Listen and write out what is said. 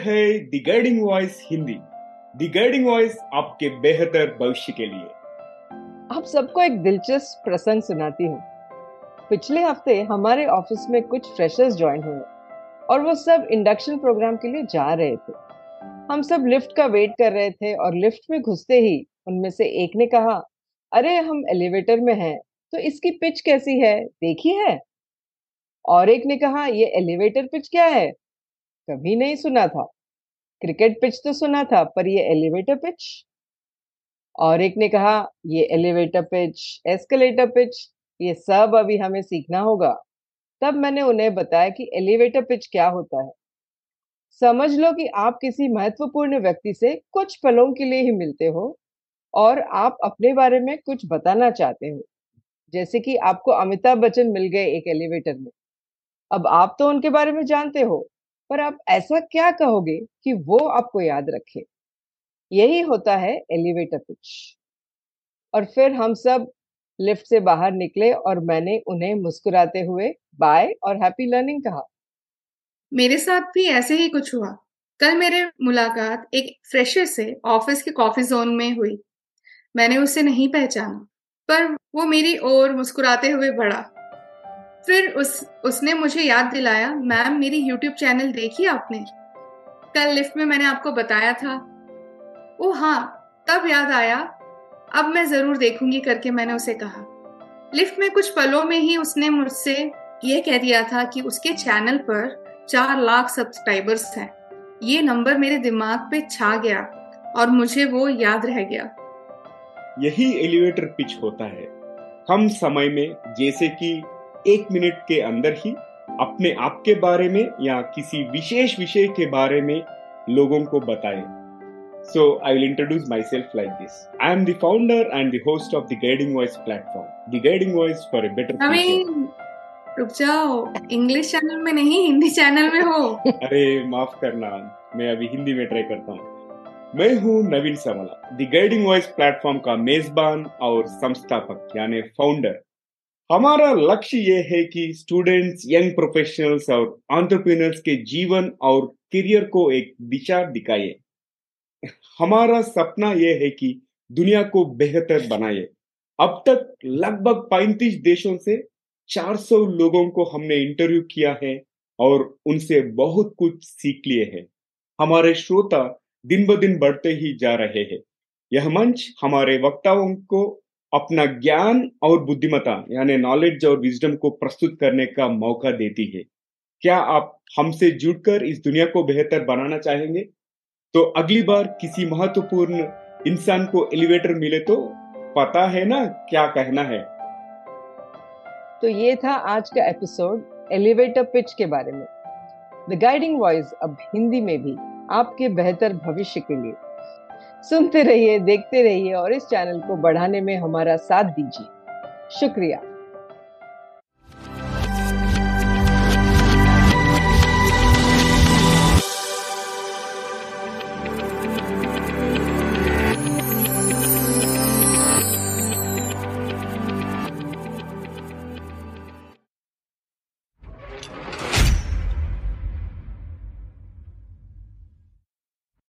है the guiding voice Hindi the guiding voice आपके बेहतर भविष्य के लिए। आप सबको एक दिलचस्प प्रसंग सुनाती हूँ। पिछले हफ़्ते हमारे ऑफ़िस में कुछ फ्रेशर्स ज्वाइन हुए और वो सब इंडक्शन प्रोग्राम के लिए जा रहे थे। हम सब लिफ्ट का वेट कर रहे थे और लिफ्ट में घुसते ही उनमें से एक ने कहा, अरे, हम एलिवेटर में हैं तो इसकी पिच कैसी है? देखी है? और एक ने कहा, ये एलिवेटर पिच क्या है? कभी नहीं सुना था। क्रिकेट पिच तो सुना था, पर ये एलिवेटर पिच? और एक ने कहा, ये एलिवेटर पिच, एस्केलेटर पिच, ये सब अभी हमें सीखना होगा। तब मैंने उन्हें बताया कि एलिवेटर पिच क्या होता है। समझ लो कि आप किसी महत्वपूर्ण व्यक्ति से कुछ पलों के लिए ही मिलते हो और आप अपने बारे में कुछ बताना चाहते हो। जैसे कि आपको अमिताभ बच्चन मिल गए एक एलिवेटर में। अब आप तो उनके बारे में जानते हो। पर आप ऐसा क्या कहोगे कि वो आपको याद रखे? यही होता है एलिवेटर पिच और फिर हम सब लिफ्ट से बाहर निकले और मैंने उन्हें मुस्कुराते हुए बाय और हैप्पी लर्निंग कहा। मेरे साथ भी ऐसे ही कुछ हुआ। कल मेरे मुलाकात एक फ्रेशर से ऑफ़िस के कॉफ़ी जोन में हुई। मैंने उसे नहीं पहचाना, पर वो मेरी ओर मुस्कुराते हुए बढ़ा। फिर उस, उसने मुझे याद दिलाया, मैम, मेरी यूट्यूब चैनल देखी आपने? कल लिफ्ट में मैंने आपको बताया था। ओ हाँ तब याद आया। अब मैं ज़रूर देखूँगी, करके मैंने उसे कहा। लिफ्ट में कुछ पलों में ही उसने मुझसे ये कह दिया था कि उसके चैनल पर चार लाख सब्सक्राइबर्स हैं। ये नंबर मेरे दिमाग पे छा गया और मुझे वो याद रह गया। यही एलिवेटर पिच होता है। कम समय में, जैसे कि एक मिनट के अंदर ही अपने आप के बारे में या किसी विशेष विषय के बारे में लोगों को बताएँ So I will introduce myself like this. I am the founder and the host of the Guiding Voice platform. The Guiding Voice for a better future. रुक जाओ इंग्लिश चैनल में नहीं हिंदी चैनल में हो अरे माफ़ करना मैं अभी हिंदी में ट्राई करता हूँ मैं हूँ Naveen Samla the guiding voice platform का मेजबान और संस्थापक यानी फाउंडर हमारा लक्ष्य ये है कि स्टूडेंट्स यंग प्रोफेशनल्स और एंटरप्रेन्योर्स के जीवन और करियर को एक दिशा दिखाए। हमारा सपना यह है कि दुनिया को बेहतर बनाए। अब तक लगभग 35 देशों से 400 लोगों को हमने इंटरव्यू किया है और उनसे बहुत कुछ सीख लिए हैं। हमारे श्रोता दिन ब दिन बढ़ते ही जा रहे हैं। यह मंच हमारे वक्ताओं को अपना ज्ञान और बुद्धिमता, यानी नॉलेज और विजडम को प्रस्तुत करने का मौका देती है। क्या आप हमसे जुड़कर इस दुनिया को बेहतर बनाना चाहेंगे? तो अगली बार किसी महत्वपूर्ण इंसान को एलिवेटर मिले तो पता है ना क्या कहना है? तो ये था आज का एपिसोड एलिवेटर पिच के बारे में। द गाइडिंग वॉइस अब हिंदी में भी आपके बेहतर भविष्य के लिए। सुनते रहिए देखते रहिए और इस चैनल को बढ़ाने में हमारा साथ दीजिए। शुक्रिया।